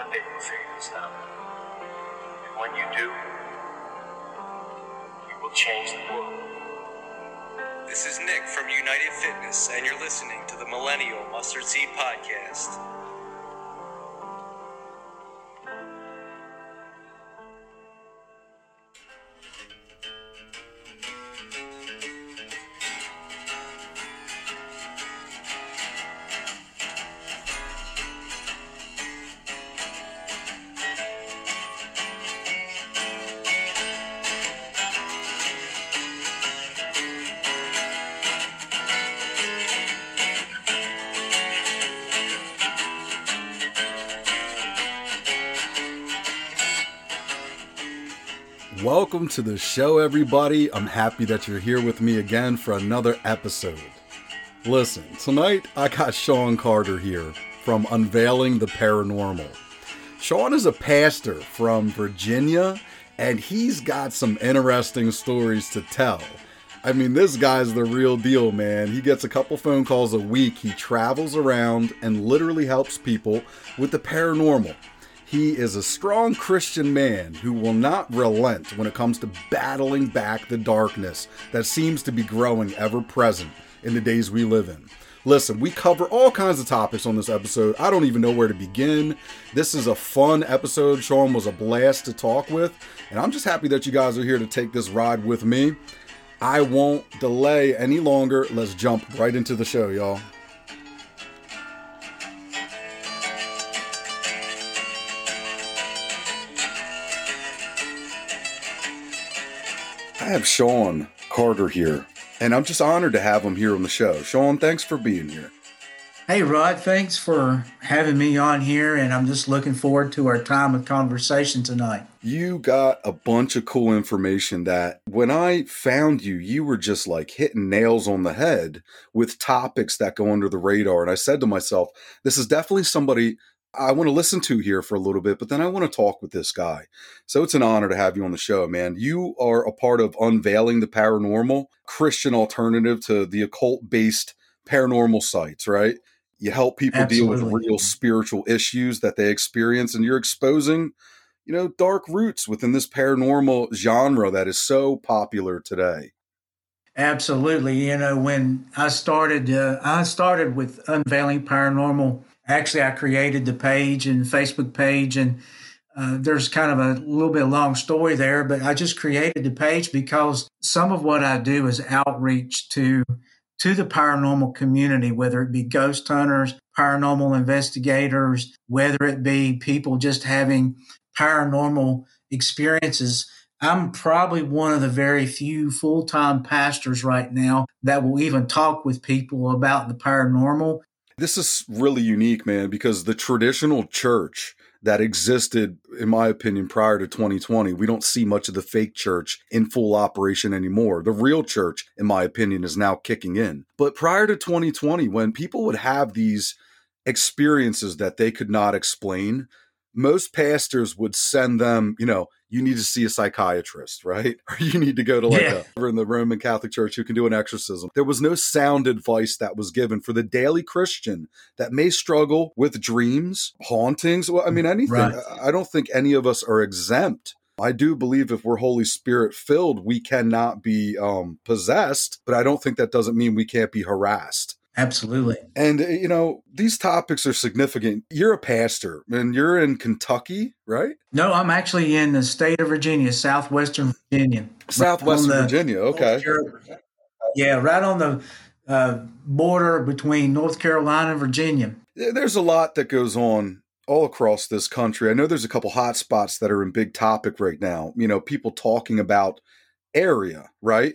one day you'll figure this out. And when you do, you will change the world. This is Nick from United Fitness, and you're listening to the Millennial Mustard Seed Podcast. To the show, everybody. I'm happy that you're here with me again for another episode. Listen, tonight I got Sean Carter here from Unveiling the Paranormal. Sean is a pastor from Virginia, and he's got some interesting stories to tell. I mean, this guy's the real deal, man. He gets a couple phone calls a week. He travels around and literally helps people with the paranormal. He is a strong Christian man who will not relent when it comes to battling back the darkness that seems to be growing ever present in the days we live in. Listen, we cover all kinds of topics on this episode. I don't even know where to begin. This is a fun episode. Sean was a blast to talk with, and I'm just happy that you guys are here to take this ride with me. I won't delay any longer. Let's jump right into the show, y'all. Have Sean Carter here, and I'm just honored to have him here on the show. Sean, thanks for being here. Hey, Rod, thanks for having me on here, and I'm just looking forward to our time of conversation tonight. You got a bunch of cool information that when I found you, you were just like hitting nails on the head with topics that go under the radar. And I said to myself, this is definitely somebody I want to listen to here for a little bit, but then I want to talk with this guy. So it's an honor to have you on the show, man. You are a part of Unveiling the Paranormal, Christian alternative to the occult based paranormal sites, right? You help people Absolutely. deal with real spiritual issues that they experience, and you're exposing, you know, dark roots within this paranormal genre that is so popular today. Absolutely. You know, when I started, uh, I started with Unveiling Paranormal. Actually, I created the page and Facebook page, and uh, there's kind of a little bit long story there, but I just created the page because some of what I do is outreach to to the paranormal community, whether it be ghost hunters, paranormal investigators, whether it be people just having paranormal experiences. I'm probably one of the very few full time pastors right now that will even talk with people about the paranormal. This is really unique, man, because the traditional church that existed, in my opinion, prior to 2020, we don't see much of the fake church in full operation anymore. The real church, in my opinion, is now kicking in. But prior to 2020, when people would have these experiences that they could not explain, most pastors would send them, you know, you need to see a psychiatrist, right? Or you need to go to like Yeah. a in the Roman Catholic Church who can do an exorcism. There was no sound advice that was given for the daily Christian that may struggle with dreams, hauntings. Well, I mean, anything. Right. I- I don't think any of us are exempt. I do believe if we're Holy Spirit filled, we cannot be um, possessed, but I don't think that doesn't mean we can't be harassed. Absolutely. And, uh, you know, these topics are significant. You're a pastor and you're in Kentucky, right? No, I'm actually in the state of Virginia, southwestern Virginia. Southwestern on the- Virginia. Okay. Yeah, right on the uh, border between North Carolina and Virginia. There's a lot that goes on all across this country. I know there's a couple hot spots that are in big topic right now. You know, people talking about area, right?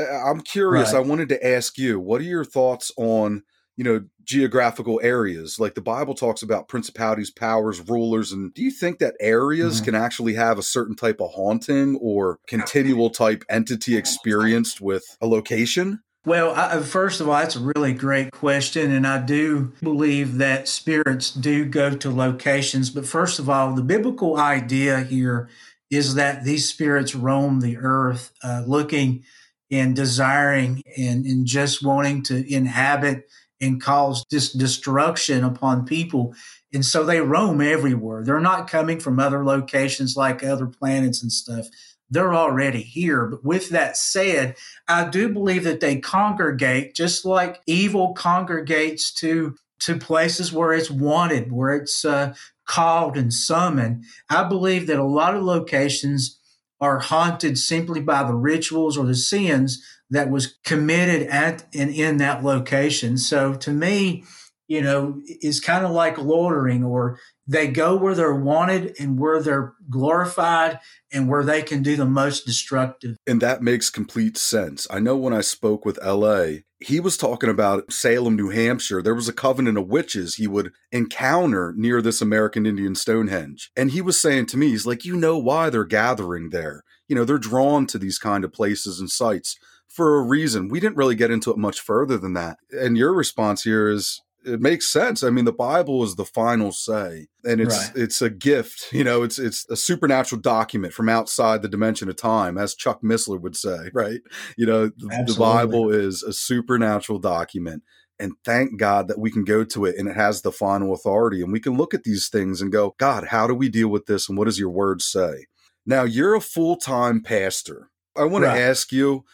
I'm curious. Right. I wanted to ask you, what are your thoughts on, you know, geographical areas? Like the Bible talks about principalities, powers, rulers, and do you think that areas Mhm. can actually have a certain type of haunting or continual type entity experienced with a location? Well, I, uh, first of all, that's a really great question. And I do believe that spirits do go to locations. But first of all, the biblical idea here is that these spirits roam the earth uh, looking and desiring and, and just wanting to inhabit and cause destruction upon people. And so they roam everywhere. They're not coming from other locations like other planets and stuff. They're already here. But with that said, I do believe that they congregate just like evil congregates to to places where it's wanted, where it's uh, called and summoned. I believe that a lot of locations are haunted simply by the rituals or the sins that was committed at and in that location. So to me, you know, is kind of like loitering or they go where they're wanted and where they're glorified and where they can do the most destructive. And that makes complete sense. I know when I spoke with LA, he was talking about Salem, New Hampshire. There was a covenant of witches he would encounter near this American Indian Stonehenge. And he was saying to me, he's like, you know why they're gathering there. You know, they're drawn to these kind of places and sites for a reason. We didn't really get into it much further than that. And your response here is it makes sense. I mean, the Bible is the final say, and it's right. it's a gift. You know, it's it's a supernatural document from outside the dimension of time, as Chuck Missler would say. Right? You know, the, the Bible is a supernatural document, and thank God that we can go to it and it has the final authority, and we can look at these things and go, God, how do we deal with this, and what does your word say? Now, you're a full time pastor. I want right. to ask you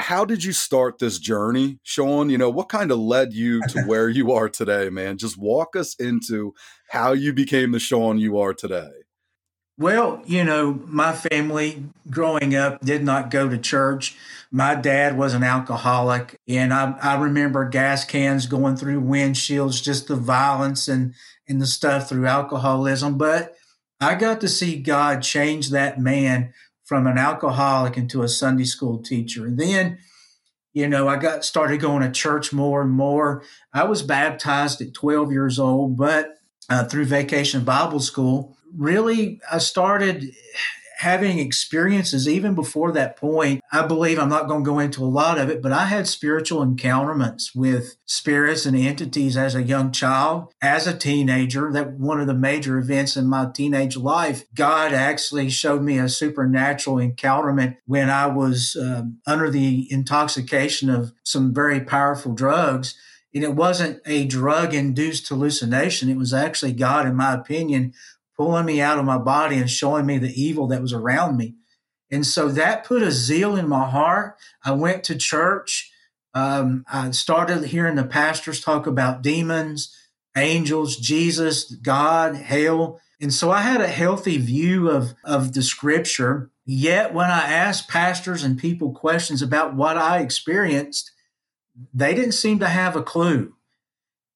how did you start this journey, Sean? You know, what kind of led you to where you are today, man? Just walk us into how you became the Sean you are today. Well, you know, my family growing up did not go to church. My dad was an alcoholic, and I, I remember gas cans going through windshields, just the violence and, and the stuff through alcoholism. But I got to see God change that man from an alcoholic into a Sunday school teacher. And then, you know, I got started going to church more and more. I was baptized at 12 years old, but uh, through Vacation Bible School, really, I started having experiences even before that point. I believe I'm not going to go into a lot of it, but I had spiritual encounterments with spirits and entities as a young child, as a teenager. That one of the major events in my teenage life, God actually showed me a supernatural encounterment when I was um, under the intoxication of some very powerful drugs. And it wasn't a drug induced hallucination. It was actually God, in my opinion, pulling me out of my body and showing me the evil that was around me. And so that put a zeal in my heart. I went to church. Um, I started hearing the pastors talk about demons, angels, Jesus, God, hell. And so I had a healthy view of, of the scripture. Yet when I asked pastors and people questions about what I experienced, they didn't seem to have a clue.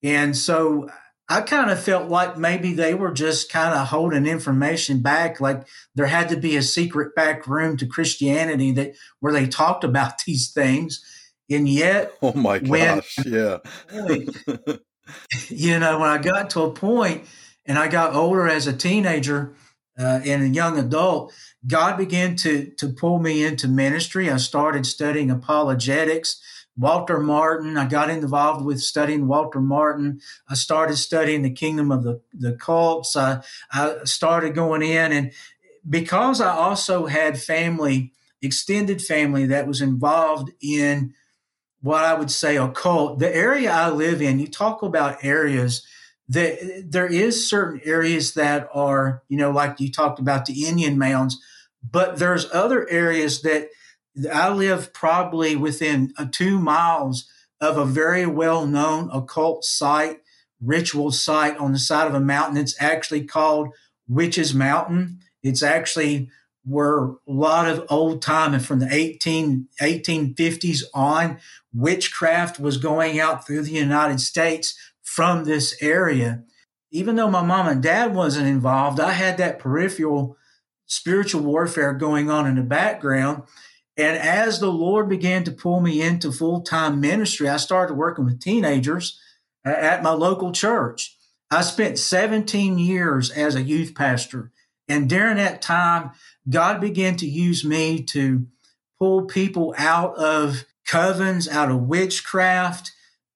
And so I kind of felt like maybe they were just kind of holding information back, like there had to be a secret back room to Christianity that where they talked about these things. And yet, oh my gosh, when, yeah. you know, when I got to a point and I got older as a teenager uh, and a young adult, God began to to pull me into ministry. I started studying apologetics. Walter Martin. I got involved with studying Walter Martin. I started studying the kingdom of the, the cults. I, I started going in, and because I also had family, extended family that was involved in what I would say occult, the area I live in, you talk about areas that there is certain areas that are, you know, like you talked about the Indian mounds, but there's other areas that I live probably within uh, two miles of a very well known occult site, ritual site on the side of a mountain. It's actually called Witches Mountain. It's actually where a lot of old time and from the 18, 1850s on, witchcraft was going out through the United States from this area. Even though my mom and dad wasn't involved, I had that peripheral spiritual warfare going on in the background. And as the Lord began to pull me into full time ministry, I started working with teenagers at my local church. I spent 17 years as a youth pastor. And during that time, God began to use me to pull people out of covens, out of witchcraft,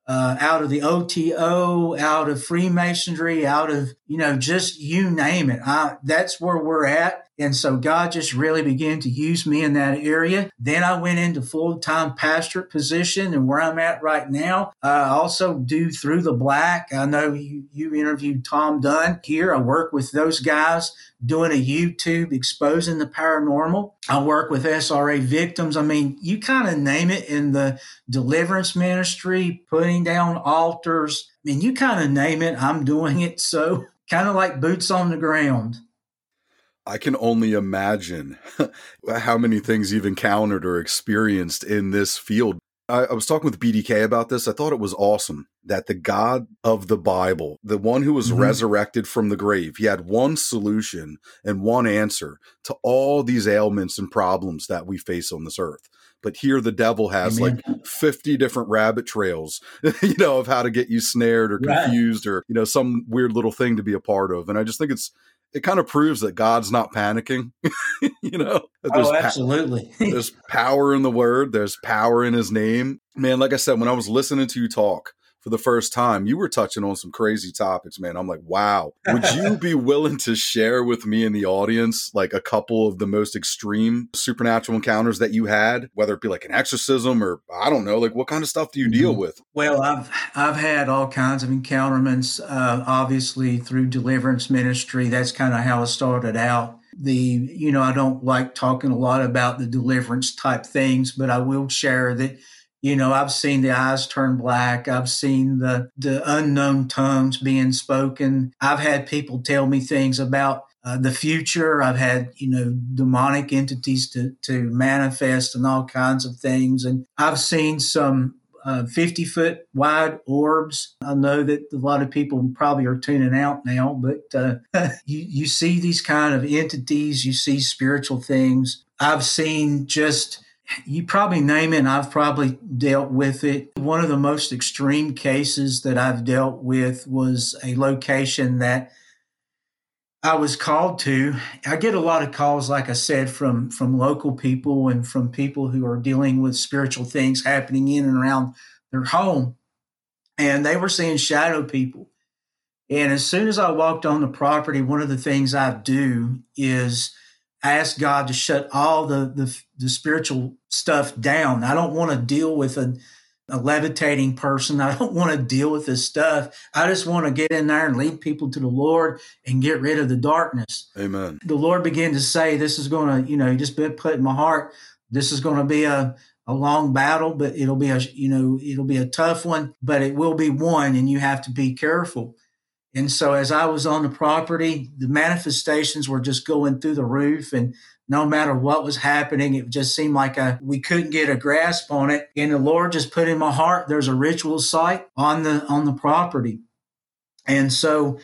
uh, out of the OTO, out of Freemasonry, out of, you know, just you name it. I, that's where we're at. And so God just really began to use me in that area. Then I went into full time pastorate position and where I'm at right now. I also do Through the Black. I know you, you interviewed Tom Dunn here. I work with those guys doing a YouTube exposing the paranormal. I work with SRA victims. I mean, you kind of name it in the deliverance ministry, putting down altars. I mean, you kind of name it, I'm doing it. So, kind of like boots on the ground. I can only imagine how many things you've encountered or experienced in this field. I, I, was talking with BDK about this. I thought it was awesome that the God of the Bible, the one who was mm-hmm. resurrected from the grave, he had one solution and one answer to all these ailments and problems that we face on this earth. But here the devil has Amen. like 50 different rabbit trails, you know, of how to get you snared or confused right. or, you know, some weird little thing to be a part of. And I just think it's it kind of proves that God's not panicking. you know, oh, absolutely. Pa- there's power in the word. There's power in His name. Man, like I said, when I was listening to you talk, for the first time, you were touching on some crazy topics, man. I'm like, wow. Would you be willing to share with me and the audience like a couple of the most extreme supernatural encounters that you had, whether it be like an exorcism or I don't know, like what kind of stuff do you deal mm-hmm. with? Well, I've I've had all kinds of encounterments, uh, obviously through deliverance ministry. That's kind of how it started out the you know i don't like talking a lot about the deliverance type things but i will share that you know, I've seen the eyes turn black. I've seen the, the unknown tongues being spoken. I've had people tell me things about uh, the future. I've had, you know, demonic entities to, to manifest and all kinds of things. And I've seen some uh, 50 foot wide orbs. I know that a lot of people probably are tuning out now, but uh, you, you see these kind of entities, you see spiritual things. I've seen just you probably name it, I've probably dealt with it. One of the most extreme cases that I've dealt with was a location that I was called to. I get a lot of calls, like I said, from from local people and from people who are dealing with spiritual things happening in and around their home. And they were seeing shadow people. And as soon as I walked on the property, one of the things I do is ask God to shut all the, the, the spiritual stuff down. I don't want to deal with a, a levitating person. I don't want to deal with this stuff. I just want to get in there and lead people to the Lord and get rid of the darkness. Amen. The Lord began to say, This is going to, you know, just put in my heart, this is going to be a, a long battle, but it'll be a, you know, it'll be a tough one, but it will be won and you have to be careful. And so as I was on the property, the manifestations were just going through the roof and no matter what was happening, it just seemed like a, we couldn't get a grasp on it. And the Lord just put in my heart, there's a ritual site on the, on the property. And so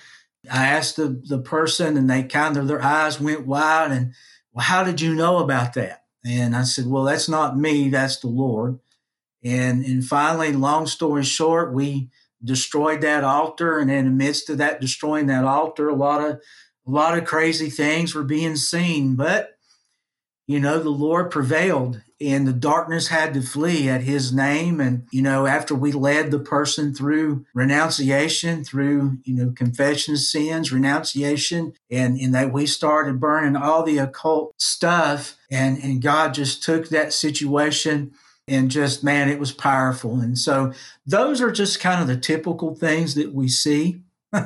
I asked the, the person and they kind of, their eyes went wide and, well, how did you know about that? And I said, well, that's not me. That's the Lord. And, and finally, long story short, we, destroyed that altar, and in the midst of that destroying that altar, a lot of a lot of crazy things were being seen. But you know, the Lord prevailed, and the darkness had to flee at His name. And you know, after we led the person through renunciation, through you know confession of sins, renunciation, and and that we started burning all the occult stuff, and and God just took that situation and just man it was powerful. And so those are just kind of the typical things that we see.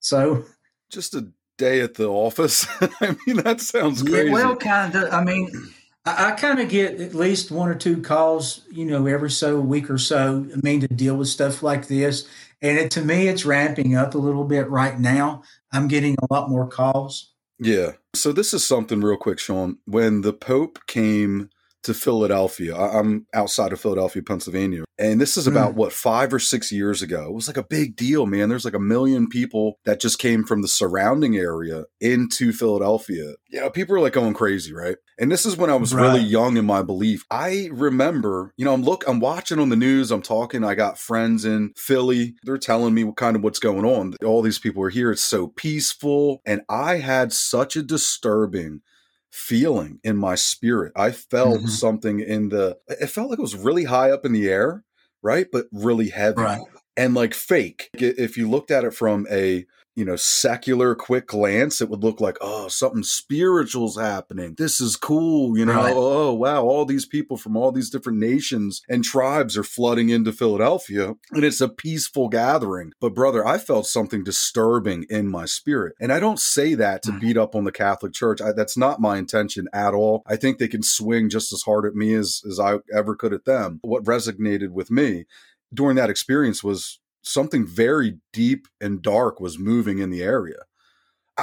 So just a day at the office? I mean that sounds crazy. yeah, well kind of i mean i, I kind of get at least one or two calls you know every so week or so i mean to deal with stuff like this. And it, to me it's ramping up a little bit right now. I'm getting a lot more calls. Yeah. So this is something real quick sean. When the pope came to Philadelphia. I'm outside of Philadelphia, Pennsylvania. And this is about mm. what, five or six years ago. It was like a big deal, man. There's like a million people that just came from the surrounding area into Philadelphia. You know, people are like going crazy, right? And this is when I was right. really young in my belief. I remember, you know, I'm look, I'm watching on the news, I'm talking, I got friends in Philly. They're telling me what kind of what's going on. All these people are here. It's so peaceful. And I had such a disturbing feeling in my spirit. I felt mm-hmm. something in the, it felt like it was really high up in the air, right? But really heavy. Right. and like fake. If you looked at it from a you know, secular quick glance, it would look like, oh, something spiritual's happening. This is cool. You know, right. oh, wow, all these people from all these different nations and tribes are flooding into Philadelphia and it's a peaceful gathering. But, brother, I felt something disturbing in my spirit. And I don't say that to mm. beat up on the Catholic Church. I, that's not my intention at all. I think they can swing just as hard at me as, as I ever could at them. What resonated with me during that experience was something very deep and dark was moving in the area.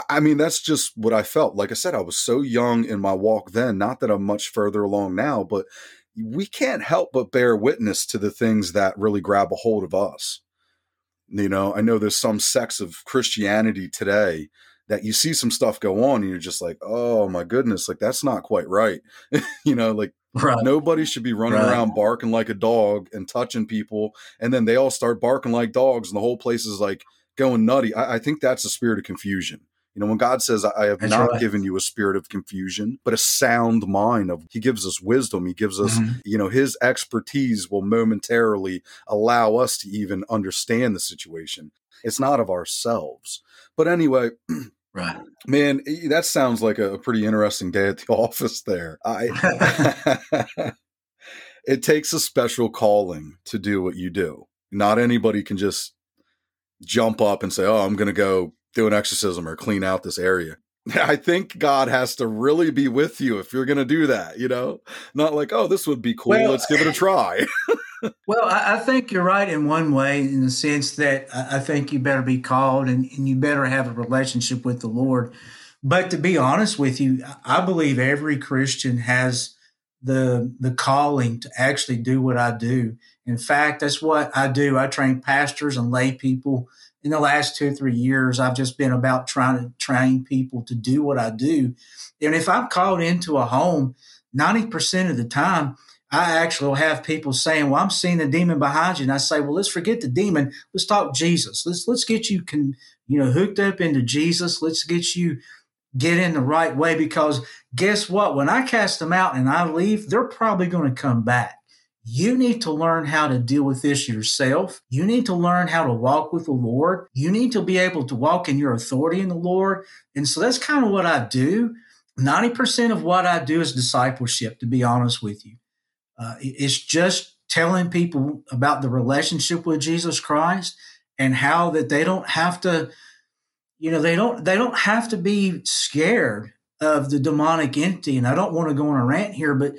I, mean, that's just what I felt. Like I said, I was so young in my walk then, not that I'm much further along now, but we can't help but bear witness to the things that really grab a hold of us. You know, I know there's some sects of Christianity today that you see some stuff go on and you're just like, oh my goodness, like that's not quite right. you know, like Right. Nobody should be running right. around barking like a dog and touching people, and then they all start barking like dogs, and the whole place is like going nutty. I, I think that's a spirit of confusion. You know, when God says, I have That's not right. given you a spirit of confusion, but a sound mind of He gives us wisdom. He gives us, mm-hmm. you know, His expertise will momentarily allow us to even understand the situation. It's not of ourselves. But anyway, Right. Man, that sounds like a, pretty interesting day at the office there. I It takes a special calling to do what you do. Not anybody can just jump up and say, "Oh, I'm going to go do an exorcism or clean out this area." I think God has to really be with you if you're going to do that, you know? Not like, "Oh, this would be cool. Well, Let's give it a try." Well, I, I, think you're right in one way, in the sense that I, I think you better be called and, and, you better have a relationship with the Lord. But to be honest with you, I believe every Christian has the the calling to actually do what I do. In fact, that's what I do. I train pastors and lay people. In the last two or three years, I've just been about trying to train people to do what I do. And if I'm called into a home, 90% of the time, I actually will have people saying, "Well, I'm seeing a demon behind you," and I say, "Well, let's forget the demon. Let's talk Jesus. Let's let's get you can you know hooked up into Jesus. Let's get you get in the right way because guess what? When I cast them out and I leave, they're probably going to come back. You need to learn how to deal with this yourself. You need to learn how to walk with the Lord. You need to be able to walk in your authority in the Lord. And so that's kind of what I do. 90% of what I do is discipleship, to be honest with you. Uh, it's just telling people about the relationship with Jesus Christ and how that they don't have to, you know, they don't they don't have to be scared of the demonic entity. And I don't want to go on a rant here, but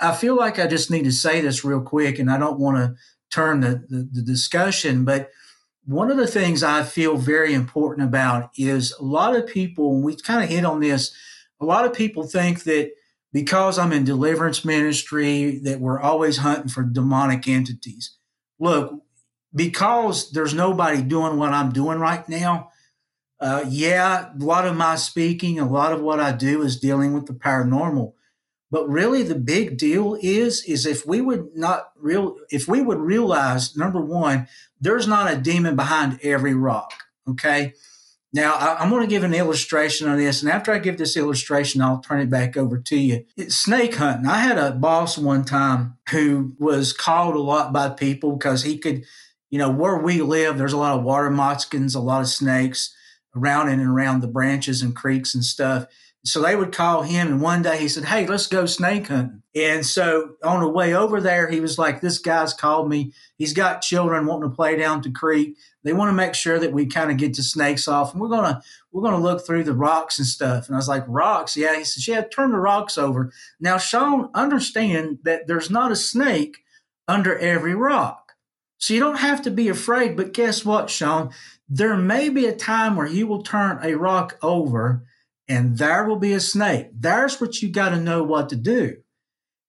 I feel like I just need to say this real quick, and I don't want to turn the, the, the discussion, but one of the things I feel very important about is a lot of people, and we kind of hit on this, a lot of people think that because I'm in deliverance ministry that we're always hunting for demonic entities. Look, because there's nobody doing what I'm doing right now. Uh, yeah, a lot of my speaking, a lot of what I do is dealing with the paranormal. But really, the big deal is is if we would not real if we would realize number one, there's not a demon behind every rock. Okay, now, I'm going to give an illustration on this. And after I give this illustration, I'll turn it back over to you. It's snake hunting. I had a boss one time who was called a lot by people because he could, you know, where we live, there's a lot of water moccasins, a lot of snakes around in and around the branches and creeks and stuff. So they would call him, and one day he said, Hey, let's go snake hunting. And so on the way over there, he was like, This guy's called me. He's got children wanting to play down the creek. They want to make sure that we kind of get the snakes off. And we're gonna we're gonna look through the rocks and stuff. And I was like, Rocks? Yeah. He said, Yeah, turn the rocks over. Now, Sean, understand that there's not a snake under every rock. So you don't have to be afraid. But guess what, Sean? There may be a time where you will turn a rock over and there will be a snake. There's what you got to know what to do.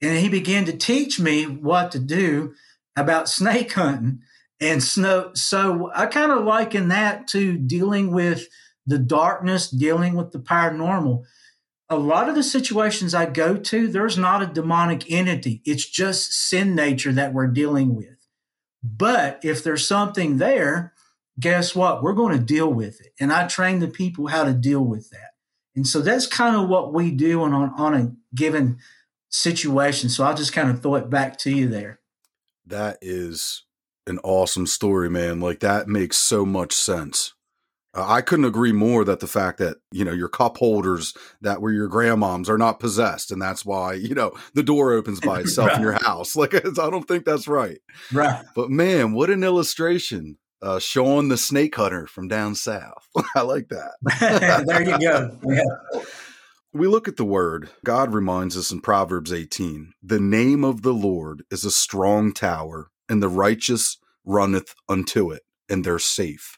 And he began to teach me what to do about snake hunting. And so, so I kind of liken that to dealing with the darkness, dealing with the paranormal. A lot of the situations I go to, there's not a demonic entity. It's just sin nature that we're dealing with. But if there's something there, guess what? We're going to deal with it. And I train the people how to deal with that. And so that's kind of what we do on, on, a given situation. So I'll just kind of throw it back to you there. That is an awesome story, man. Like that makes so much sense. Uh, I couldn't agree more that the fact that, you know, your cup holders that were your grandmom's are not possessed. And that's why, you know, the door opens by itself right. in your house. Like, I don't think that's right. Right. But man, what an illustration. Uh, showing the snake hunter from down south. I like that. there you go. Yeah. We look at the word. God reminds us in Proverbs 18 the name of the Lord is a strong tower, and the righteous runneth unto it, and they're safe.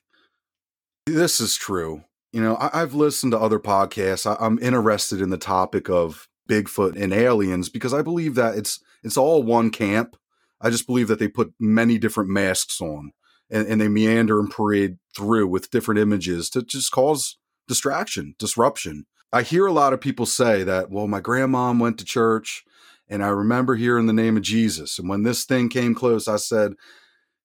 This is true. You know, I, have listened to other podcasts. I, I'm interested in the topic of Bigfoot and aliens because I believe that it's it's all one camp. I just believe that they put many different masks on and, and they meander and parade through with different images to just cause distraction, disruption. I hear a lot of people say that, well, my grandmom went to church and I remember hearing the name of Jesus. And when this thing came close, I said,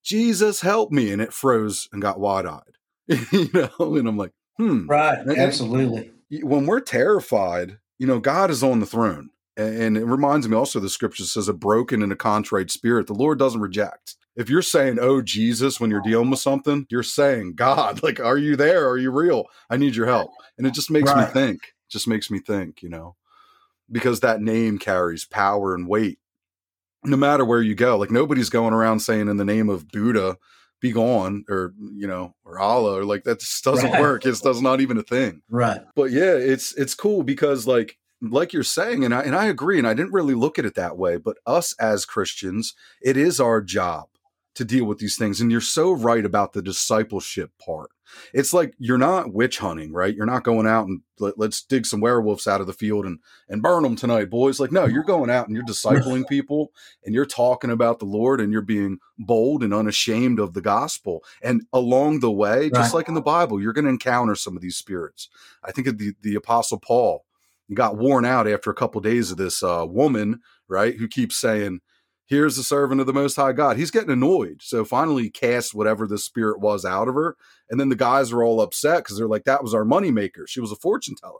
Jesus, help me. And it froze and got wide eyed. you know, and I'm like, hmm. Right. And, Absolutely. when we're terrified, you know, God is on the throne. And it reminds me also the scripture says a broken and a contrite spirit, the Lord doesn't reject. If you're saying, Oh, Jesus, when you're dealing with something, you're saying, God, like, are you there? Are you real? I need your help. And it just makes right. me think, just makes me think, you know, because that name carries power and weight no matter where you go. Like, nobody's going around saying, in the name of Buddha, be gone or you know or Allah or like that just doesn't right. work. It's does not even a thing. Right. But yeah, it's it's cool because like like you're saying, and I and I agree, and I didn't really look at it that way, but us as Christians, it is our job to deal with these things. And you're so right about the discipleship part. It's like you're not witch hunting, right? You're not going out and let, us dig some werewolves out of the field and and burn them tonight, boys. Like no, you're going out and you're discipling people and you're talking about the Lord and you're being bold and unashamed of the gospel. And along the way, right. just like in the Bible, you're going to encounter some of these spirits. I think of the the apostle Paul. Got worn out after a couple of days of this uh, woman, right, who keeps saying, here's the servant of the most high God. He's getting annoyed. So finally he casts whatever the spirit was out of her. And then the guys are all upset because they're like, that was our moneymaker. She was a fortune teller.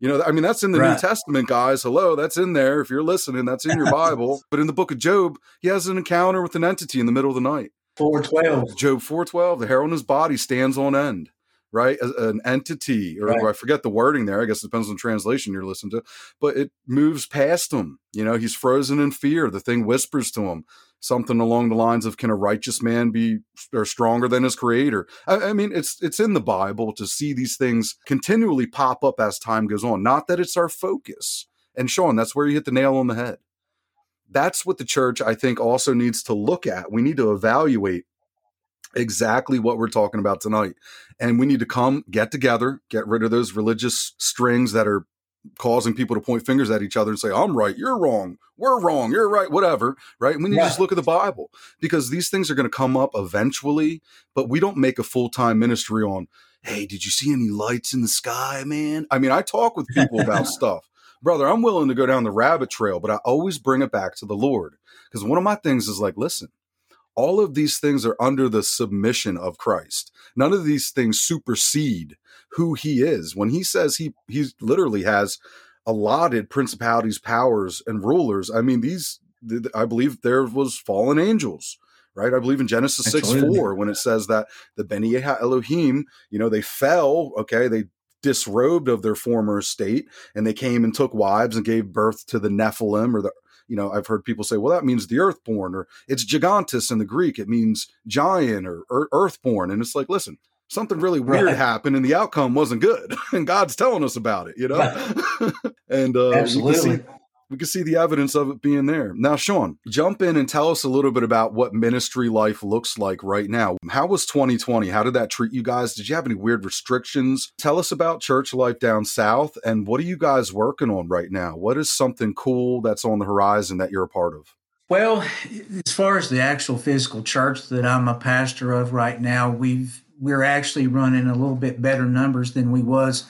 You know, I mean, that's in the right. New Testament, guys. Hello, that's in there. If you're listening, that's in your Bible. but in the book of Job, he has an encounter with an entity in the middle of the night. 412. Job 412, the hair on his body stands on end right? An entity, or, right. I forget the wording there. I guess it depends on the translation you're listening to, but it moves past him. You know, he's frozen in fear. The thing whispers to him something along the lines of, "Can a righteous man be or stronger than his creator?" I, I mean, it's it's in the Bible to see these things continually pop up as time goes on. Not that it's our focus. And Sean, that's where you hit the nail on the head. That's what the church, I think, also needs to look at. We need to evaluate exactly what we're talking about tonight. And we need to come get together, get rid of those religious strings that are causing people to point fingers at each other and say, I'm right, you're wrong, we're wrong, you're right, whatever, right? And we need yeah. to just look at the Bible because these things are going to come up eventually, but we don't make a full time ministry on, hey, did you see any lights in the sky, man? I mean, I talk with people about stuff. Brother, I'm willing to go down the rabbit trail, but I always bring it back to the Lord. Because one of my things is like, listen, all of these things are under the submission of Christ. None of these things supersede who he is. When he says he he literally has allotted principalities, powers, and rulers, I mean these I believe there was fallen angels right? I believe in Genesis 6 4, when it says that the Beni Elohim, you know, they fell, okay, they disrobed of their former state and they came and took wives and gave birth to the Nephilim or the you know, I've heard people say, well, that means the earthborn, or it's gigantus in the Greek. It means giant or, or earthborn. And it's like, listen, something really weird right. happened and the outcome wasn't good. and God's telling us about it, you know? and uh, Absolutely we can see the evidence of it being there. Now, Sean, jump in and tell us a little bit about what ministry life looks like right now. How was 2020? How did that treat you guys? Did you have any weird restrictions? Tell us about church life down south and what are you guys working on right now? What is something cool that's on the horizon that you're a part of? Well, as far as the actual physical church that I'm a pastor of right now, we've we're actually running a little bit better numbers than we was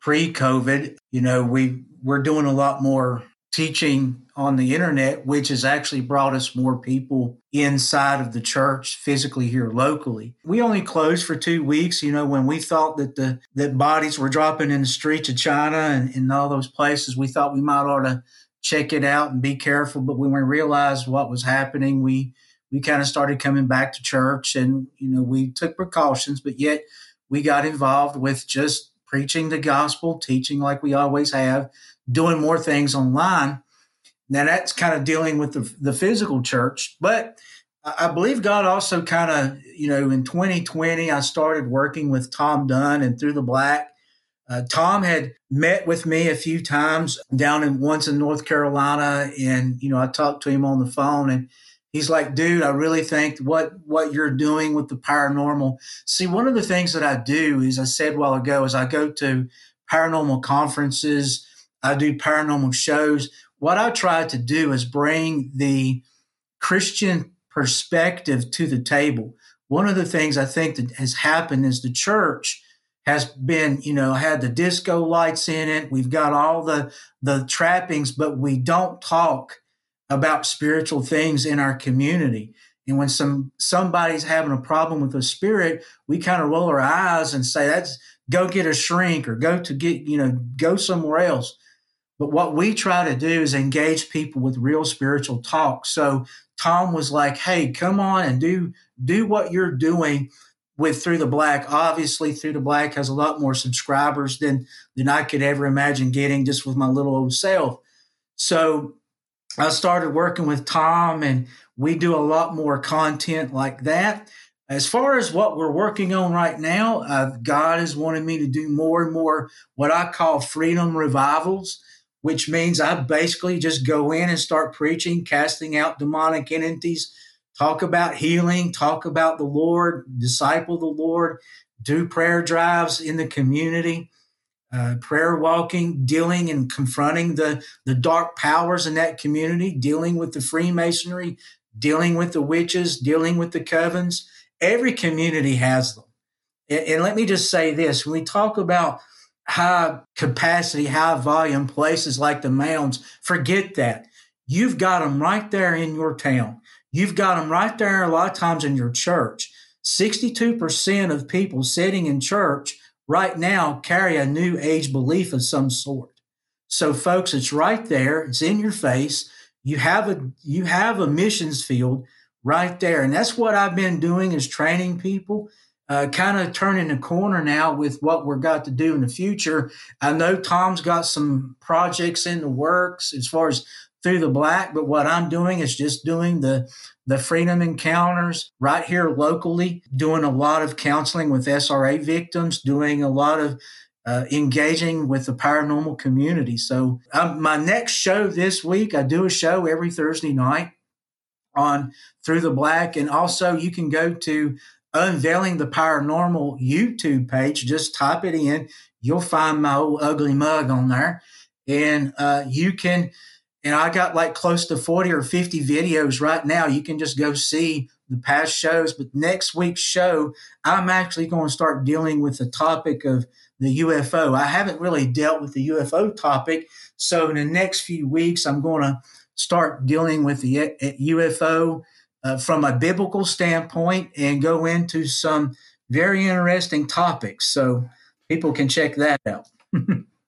pre-COVID. You know, we we're doing a lot more teaching on the internet, which has actually brought us more people inside of the church physically here locally. We only closed for two weeks. You know, when we thought that the that bodies were dropping in the streets of China and, and all those places, we thought we might ought to check it out and be careful. But when we realized what was happening, we we kind of started coming back to church and, you know, we took precautions, but yet we got involved with just preaching the gospel, teaching like we always have, doing more things online. Now that's kind of dealing with the, the physical church, but I believe God also kind of, you know, in 2020, I started working with Tom Dunn and Through the Black. Uh, Tom had met with me a few times down in once in North Carolina, and you know, I talked to him on the phone, and he's like, "Dude, I really think what what you're doing with the paranormal. See, one of the things that I do is I said a while ago is I go to paranormal conferences, I do paranormal shows. What I try to do is bring the Christian perspective to the table. One of the things I think that has happened is the church has been, you know, had the disco lights in it. We've got all the the trappings, but we don't talk about spiritual things in our community. And when some somebody's having a problem with a spirit, we kind of roll our eyes and say, "That's go get a shrink or go to get, you know, go somewhere else." But what we try to do is engage people with real spiritual talk. So Tom was like, "Hey, come on and do do what you're doing with Through the Black. Obviously, Through the Black has a lot more subscribers than than I could ever imagine getting just with my little old self. So I started working with Tom, and we do a lot more content like that. As far as what we're working on right now, uh, God has wanted me to do more and more what I call freedom revivals which means I basically just go in and start preaching, casting out demonic entities, talk about healing, talk about the Lord, disciple the Lord, do prayer drives in the community, uh, prayer walking, dealing and confronting the, the dark powers in that community, dealing with the Freemasonry, dealing with the witches, dealing with the covens. Every community has them. and, and let me just say this when we talk about high capacity, high volume places like the mounds, forget that. You've got them right there in your town. You've got them right there a lot of times in your church. 62% of people sitting in church right now carry a new age belief of some sort. So folks, it's right there. It's in your face. You have a you have a missions field right there. And that's what I've been doing is training people uh, kind of turning the corner now with what we're got to do in the future. I know Tom's got some projects in the works as far as through the black, but what I'm doing is just doing the the freedom encounters right here locally, doing a lot of counseling with SRA victims, doing a lot of uh, engaging with the paranormal community. So, um, my next show this week, I do a show every Thursday night on Through the Black. And also, you can go to Unveiling the Paranormal YouTube page. Just type it in. You'll find my old ugly mug on there. And uh, you can, and I got like close to 40 or 50 videos right now. You can just go see the past shows. But next week's show, I'm actually going to start dealing with the topic of the UFO. I haven't really dealt with the UFO topic. So in the next few weeks, I'm going to start dealing with the UFO uh, from a biblical standpoint and go into some very interesting topics. So people can check that out.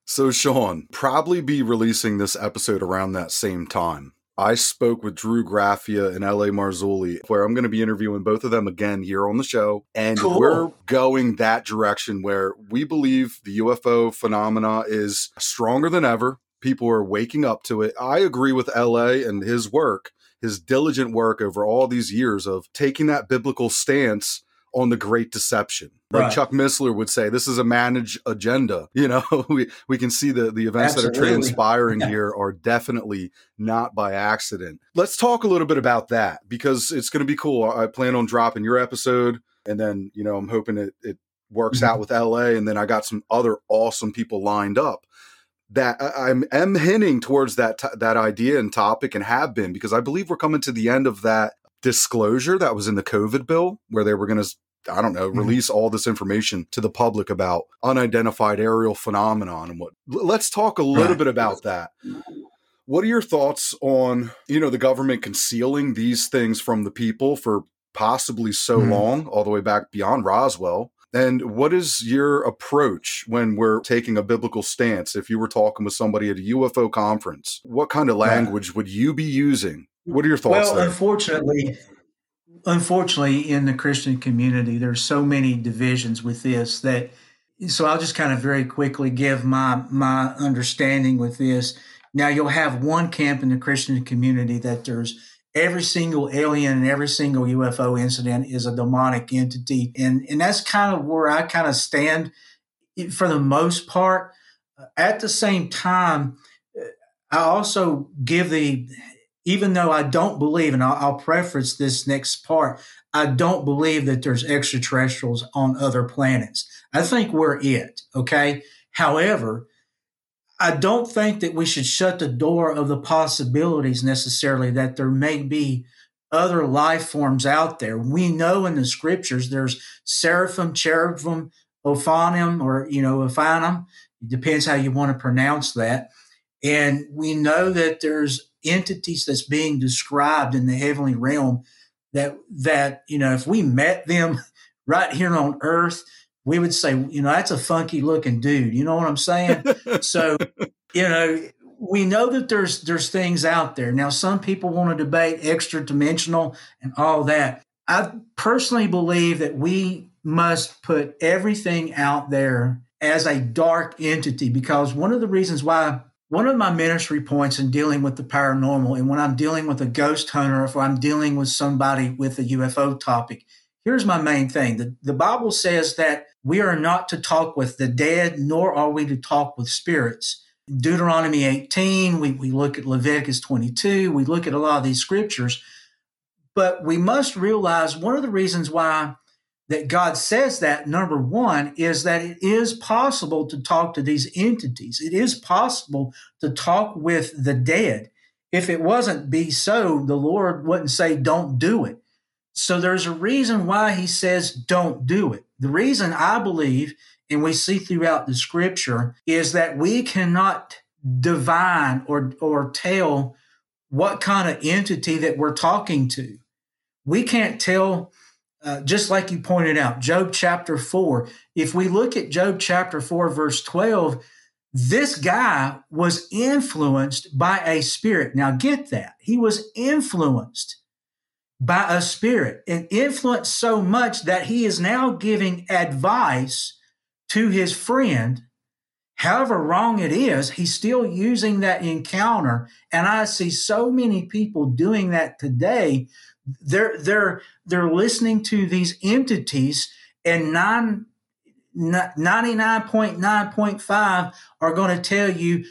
so, Sean, probably be releasing this episode around that same time. I spoke with Drew Graffia and LA Marzulli, where I'm going to be interviewing both of them again here on the show. And cool. we're going that direction where we believe the UFO phenomena is stronger than ever. People are waking up to it. I agree with LA and his work his diligent work over all these years of taking that biblical stance on the great deception. Like right. Chuck Missler would say, this is a managed agenda. You know, we, we can see the, the events Absolutely. that are transpiring yeah. here are definitely not by accident. Let's talk a little bit about that because it's going to be cool. I plan on dropping your episode and then, you know, I'm hoping it, it works mm-hmm. out with LA. And then I got some other awesome people lined up that I'm am hinting towards that t- that idea and topic and have been because I believe we're coming to the end of that disclosure that was in the COVID bill where they were going to I don't know, mm-hmm. release all this information to the public about unidentified aerial phenomenon and what. Let's talk a little right. bit about that. What are your thoughts on, you know, the government concealing these things from the people for possibly so mm-hmm. long, all the way back beyond Roswell? And what is your approach when we're taking a biblical stance? If you were talking with somebody at a UFO conference, what kind of language would you be using? What are your thoughts? Well, there? unfortunately, unfortunately, in the Christian community, there's so many divisions with this that. So I'll just kind of very quickly give my my understanding with this. Now you'll have one camp in the Christian community that there's every single alien and every single UFO incident is a demonic entity, and and that's kind of where I kind of stand for the most part. At the same time, I also give the even though I don't believe, and I'll, I'll, preface this next part, I don't believe that there's extraterrestrials on other planets. I think we're it. Okay. However, I don't think that we should shut the door of the possibilities necessarily that there may be other life forms out there. We know in the scriptures there's seraphim, cherubim, ophanim, or, you know, ophanim. It depends how you want to pronounce that. And we know that there's entities that's being described in the heavenly realm that that you know if we met them right here on earth we would say you know that's a funky looking dude. You know what i'm saying? So you know we know that there's there's things out there. Now some people want to debate extra dimensional and all that. I personally believe that we must put everything out there as a dark entity because one of the reasons why one of my ministry points in dealing with the paranormal and when I'm dealing with a ghost hunter, if I'm dealing with somebody with a UFO topic, here's my main thing. The, the Bible says that we are not to talk with the dead, nor are we to talk with spirits. Deuteronomy 18, we, we look at Leviticus 22, we look at a lot of these scriptures. But we must realize one of the reasons why that God says that, number one, is that it is possible to talk to these entities. It is possible to talk with the dead. If it wasn't be so, the Lord wouldn't say, don't do it. So there's a reason why he says, don't do it. The reason I believe, and we see throughout the scripture, is that we cannot divine or, or tell what kind of entity that we're talking to. We can't tell uh, just like you pointed out, Job chapter 4. If we look at Job chapter 4, verse 12, this guy was influenced by a spirit. Now, get that. He was influenced by a spirit and influenced so much that he is now giving advice to his friend. However wrong it is, he's still using that encounter. And I see so many people doing that today they're they're they're listening to these entities and nine 99.9.5 are going to tell you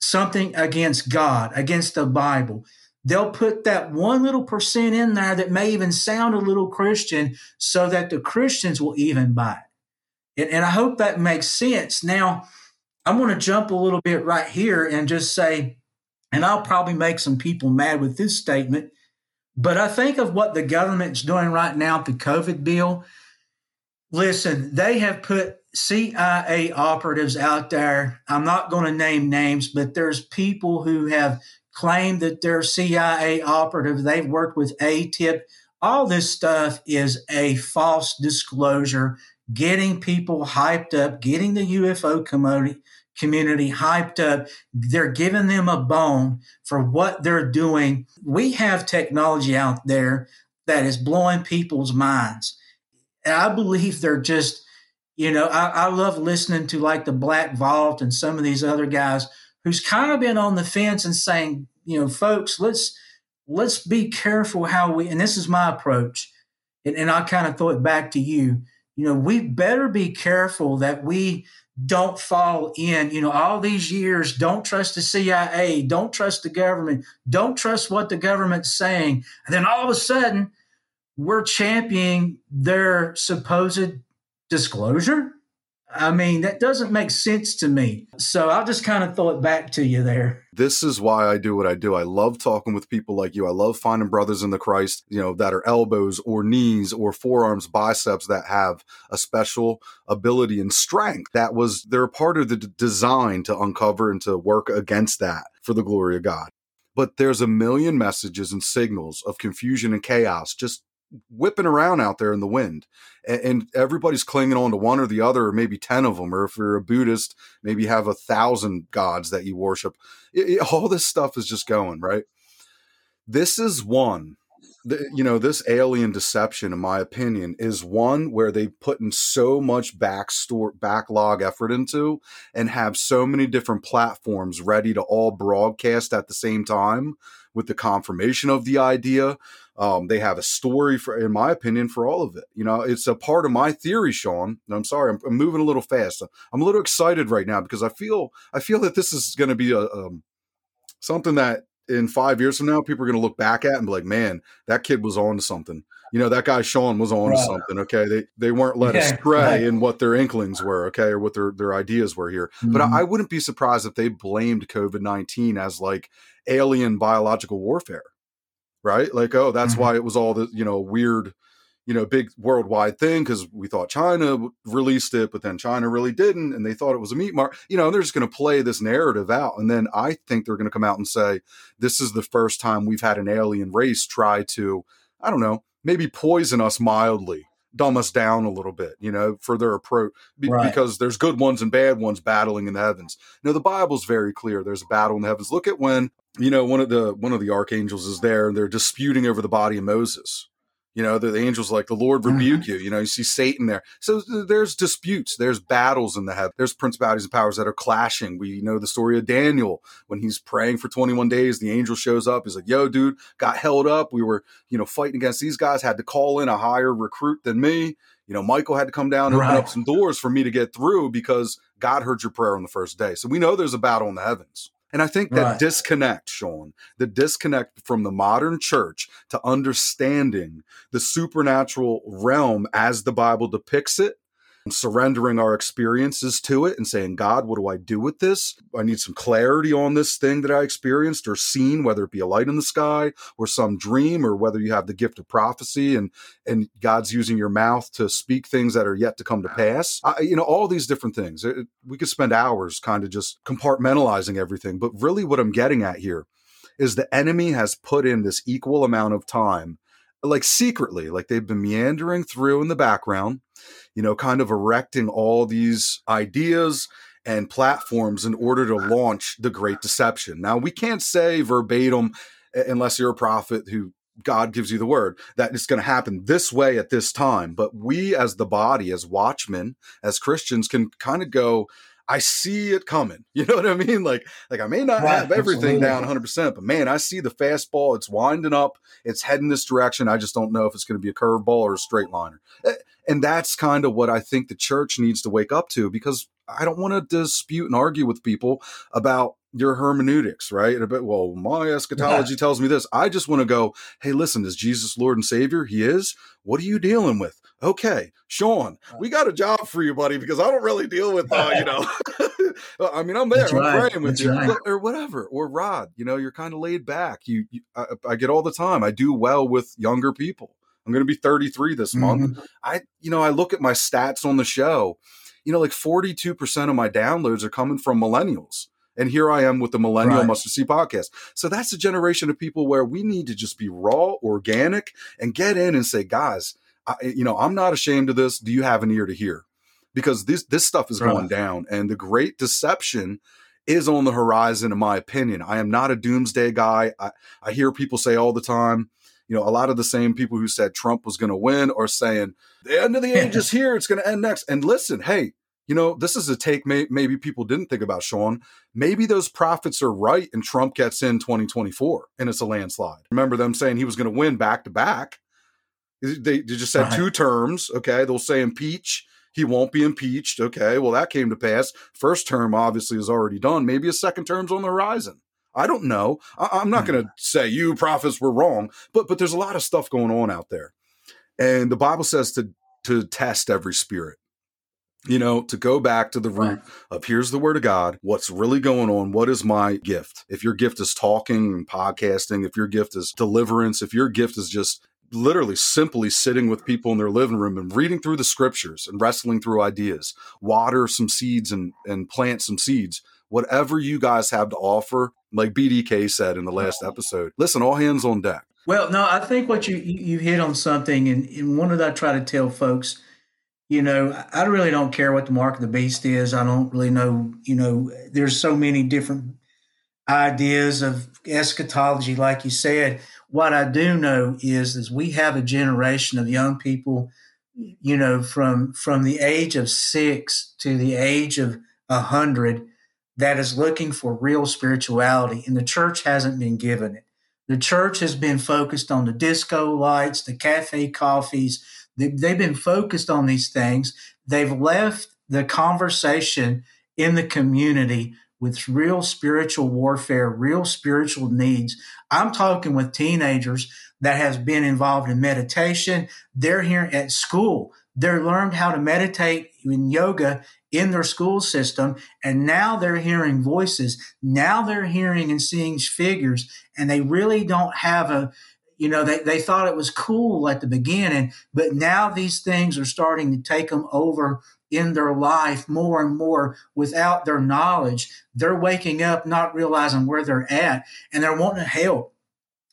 something against God, against the Bible. They'll put that one little percent in there that may even sound a little Christian so that the Christians will even buy it. And, and I hope that makes sense. Now, I'm going to jump a little bit right here and just say, and I'll probably make some people mad with this statement but I think of what the government's doing right now, the COVID bill. Listen, they have put CIA operatives out there. I'm not going to name names, but there's people who have claimed that they're CIA operatives. They've worked with AATIP. All this stuff is a false disclosure, getting people hyped up, getting the UFO community community hyped up. They're giving them a bone for what they're doing. We have technology out there that is blowing people's minds. And I believe they're just, you know, I, I love listening to like the Black Vault and some of these other guys who's kind of been on the fence and saying, you know, folks, let's let's be careful how we and this is my approach. And, and I kind of throw it back to you. You know, we better be careful that we don't fall in, you know, all these years, don't trust the CIA, don't trust the government, don't trust what the government's saying. And then all of a sudden, we're championing their supposed disclosure. I mean, that doesn't make sense to me. So I'll just kind of throw it back to you there. This is why I do what I do. I love talking with people like you. I love finding brothers in the Christ, you know, that are elbows or knees or forearms, biceps that have a special ability and strength. That was, they're a part of the d- design to uncover and to work against that for the glory of God. But there's a million messages and signals of confusion and chaos just whipping around out there in the wind and, and, everybody's clinging on to one or the other or maybe 10 of them or if you're a buddhist maybe have a thousand gods that you worship it, it, all this stuff is just going right this is one the, you know, this alien deception, in my opinion, is one where they put in so much backstore backlog effort into and have so many different platforms ready to all broadcast at the same time with the confirmation of the idea. Um, they have a story for, in my opinion, for all of it. You know, it's a part of my theory, Sean. I'm sorry, I'm, I'm moving a little fast. I'm a little excited right now because I feel I feel that this is going to be a um, something that in five years from now, people are going to look back at and be like, "Man, that kid was on to something." You know, that guy Sean was on right. to something. Okay, they they weren't led yeah, astray right. in what their inklings were. Okay, or what their their ideas were here. Mm-hmm. But I, I wouldn't be surprised if they blamed COVID nineteen as like alien biological warfare right? Like, oh, that's mm-hmm. why it was all the you know weird, you know, big worldwide thing because we thought China released it, but then China really didn't, and they thought it was a meat market. You know, they're just going to play this narrative out, and then I think they're going to come out and say this is the first time we've had an alien race try to, I don't know, maybe poison us mildly dumb us down a little bit, you know, for their approach be, right. because there's good ones and bad ones battling in the heavens. Now the Bible's very clear. There's a battle in the heavens. Look at when you know one of the one of the archangels is there and they're disputing over the body of moses you know the, the angels like the lord rebuke mm-hmm. you. You know you see satan there. So there's disputes. There's battles in the heaven. There's principalities and powers that are clashing. We know the story of daniel when he's praying for 21 days. The angel shows up. He's like yo dude got held up. We were you know fighting against these guys. Had to call in a higher recruit than me. You know michael had to come down and right. open up some doors for me to get through because god heard your prayer on the first day. So we know there's a battle in the heavens and I think that right. disconnect, Sean, the disconnect from the modern church to understanding the supernatural realm as the Bible depicts it surrendering our experiences to it and saying, God, what do I do with this? I need some clarity on this thing that I experienced or seen, whether it be a light in the sky or some dream, or whether you have the gift of prophecy and and God's using your mouth to speak things that are yet to come to pass. I, you know, all these different things. It, we could spend hours kind of just compartmentalizing everything, but really, what I'm getting at here is the enemy has put in this equal amount of time like secretly, like they've been meandering through in the background, you know, kind of erecting all these ideas and platforms in order to launch the great deception. Now, we can't say verbatim, unless you're a prophet who God gives you the word that it's going to happen this way at this time. But we, as the body, as watchmen, as Christians, can kind of go, I see it coming. You know what I mean? Like, like I may not right, have everything absolutely. down 100%, but man, I see the fastball. It's winding up. It's heading this direction. I just don't know if it's going to be a curveball or a straight liner. Eh, and that's kind of what I think the church needs to wake up to because I don't want to dispute and argue with people about your hermeneutics, right? About, well, my eschatology yeah. tells me this. I just want to go, hey, listen, is Jesus Lord and Savior? He is. What are you dealing with? Okay, Sean, we got a job for you, buddy, because I don't really deal with, uh, you know, I mean, I'm there, That's I'm right. praying with That's you, right. or whatever. Or Rod, you know, you're kind of laid back. You, you I, I, get all the time. I do well with younger people. I'm going to be 33 this mm-hmm. month. I, you know, I look at my stats on the show. You know, like 42% of my downloads are coming from millennials. And here I am with the Millennial right. Mustard Seed podcast. So that's a generation of people where we need to just be raw, organic, and get in and say, guys, I, you know, I'm not ashamed of this. Do you have an ear to hear? Because this this stuff is right. going down, and the great deception is on the horizon, in my opinion. I am not a doomsday guy. I, I hear people say all the time, you know, a lot of the same people who said Trump was going to win are saying the end of the age is here. It's going to end next. And listen, hey, you know, this is a take may, maybe people didn't think about, Sean. Maybe those prophets are right and Trump gets in 2024 and it's a landslide. Remember them saying he was going to win back to back. They, they just said right. two terms. Okay. They'll say impeach. He won't be impeached. Okay. Well, that came to pass. First term obviously is already done. Maybe a second term's on the horizon. I don't know. I, am not hmm. going to say you prophets were wrong, but but there's a lot of stuff going on out there, and the Bible says to to test every spirit. You know, to go back to the root of here's the word of God, what's really going on, what is my gift? If your gift is talking and podcasting, if your gift is deliverance, if your gift is just literally simply sitting with people in their living room and reading through the scriptures and wrestling through ideas, water some seeds and, and plant some seeds. Whatever you guys have to offer, like BDK said in the last oh. episode, listen, all hands on deck. Well, no, I think what you you hit on something, and, and one that I try to tell folks, you know, I really don't care what the mark of the beast is. I don't really know, you know, there's so many different ideas of eschatology, like you said what I do know is, is we have a generation of young people, you know, from from the age of six to the age of a hundred, that is looking for real spirituality, and the church hasn't been given it. The church has been focused on the disco lights, the cafe coffees. They, they've been focused on these things. They've left the conversation in the community with real spiritual warfare, real spiritual needs. I'm talking with teenagers that has been involved in meditation. They're here at school. They're learned how to meditate in yoga in their school system. And now they're hearing voices. Now they're hearing and seeing figures and they really don't have a, you know, they, they thought it was cool at the beginning, but now these things are starting to take them over in their life more and more without their knowledge. They're waking up, not realizing where they're at, and they're wanting help.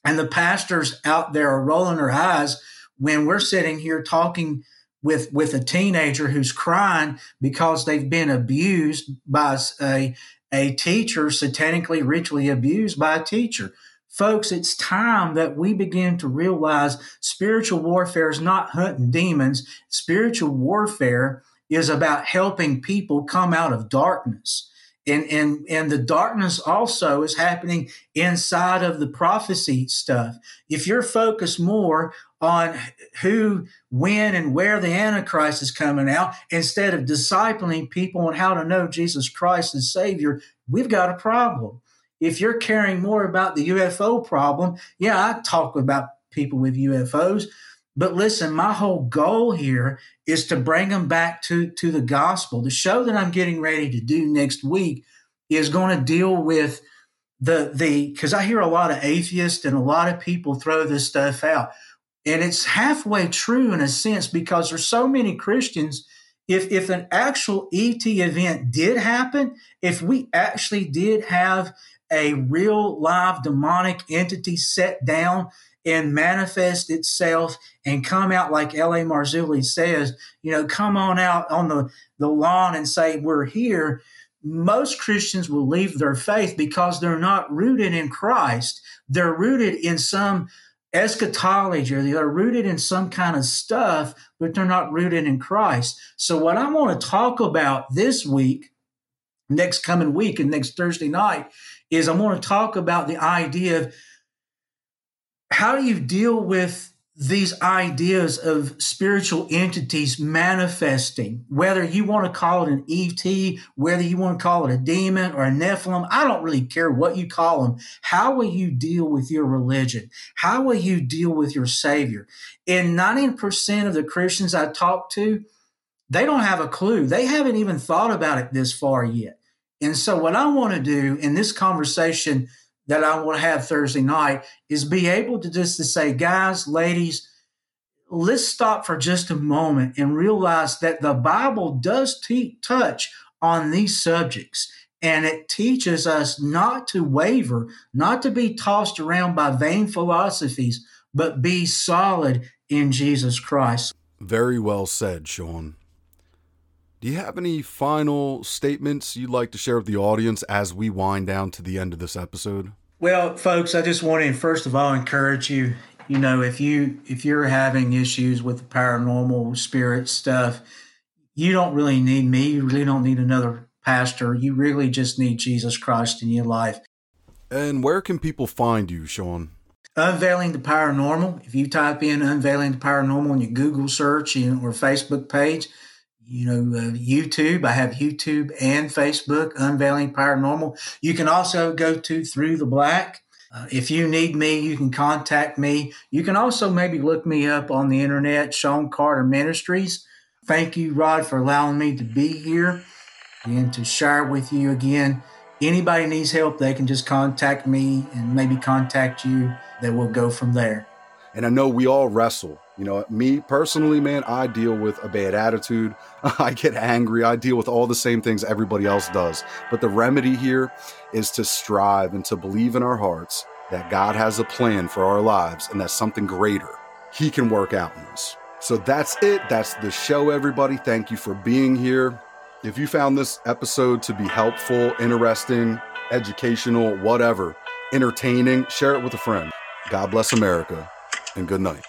And the pastors out there are rolling their eyes when we're sitting here talking with with a teenager who's crying because they've been abused by a a teacher, satanically ritually abused by a teacher. Folks, it's time that we begin to realize spiritual warfare is not hunting demons. Spiritual warfare is about helping people come out of darkness. And, and, and the darkness also is happening inside of the prophecy stuff. If you're focused more on who, when, and where the Antichrist is coming out, instead of discipling people on how to know Jesus Christ as Savior, we've got a problem. If you're caring more about the UFO problem, yeah, I talk about people with UFOs, but listen, my whole goal here is to bring them back to, to the gospel. The show that I'm getting ready to do next week is going to deal with the the because I hear a lot of atheists and a lot of people throw this stuff out. And it's halfway true in a sense because there's so many Christians. If if an actual ET event did happen, if we actually did have a real live demonic entity set down and manifest itself and come out like L.A. Marzulli says, you know, come on out on the, the lawn and say, we're here. Most Christians will leave their faith because they're not rooted in Christ. They're rooted in some eschatology or they're rooted in some kind of stuff, but they're not rooted in Christ. So, what I want to talk about this week, next coming week, and next Thursday night is I want to talk about the idea of how do you deal with these ideas of spiritual entities manifesting, whether you want to call it an ET, whether you want to call it a demon or a Nephilim, I don't really care what you call them. How will you deal with your religion? How will you deal with your Savior? And 90% of the Christians I talk to, they don't have a clue. They haven't even thought about it this far yet. And so, what I want to do in this conversation that I to have Thursday night is be able to just to say, guys, ladies, let's stop for just a moment and realize that the Bible does te- touch on these subjects. And it teaches us not to waver, not to be tossed around by vain philosophies, but be solid in Jesus Christ. Very well said, Sean. Do you have any final statements you'd like to share with the audience as we wind down to the end of this episode? Well, folks, I just want to first of all encourage you. You know, if you if you're having issues with the paranormal spirit stuff, you don't really need me. You really don't need another pastor. You really just need Jesus Christ in your life. And where can people find you, Sean? Unveiling the Paranormal. If you type in Unveiling the Paranormal in your Google search or Facebook page, you know, uh, YouTube. I have YouTube and Facebook, Unveiling Paranormal. You can also go to Through the Black. Uh, if you need me, you can contact me. You can also maybe look me up on the internet, Sean Carter Ministries. Thank you, Rod, for allowing me to be here and to share with you again. Anybody needs help, they can just contact me and maybe contact you. Then we'll go from there. And I know we all wrestle you know, me personally, man, I deal with a bad attitude. I get angry. I deal with all the same things everybody else does. But the remedy here is to strive and to believe in our hearts that God has a plan for our lives and that something greater He can work out in us. So that's it. That's the show, everybody. Thank you for being here. If you found this episode to be helpful, interesting, educational, whatever, entertaining, share it with a friend. God bless America, and good night.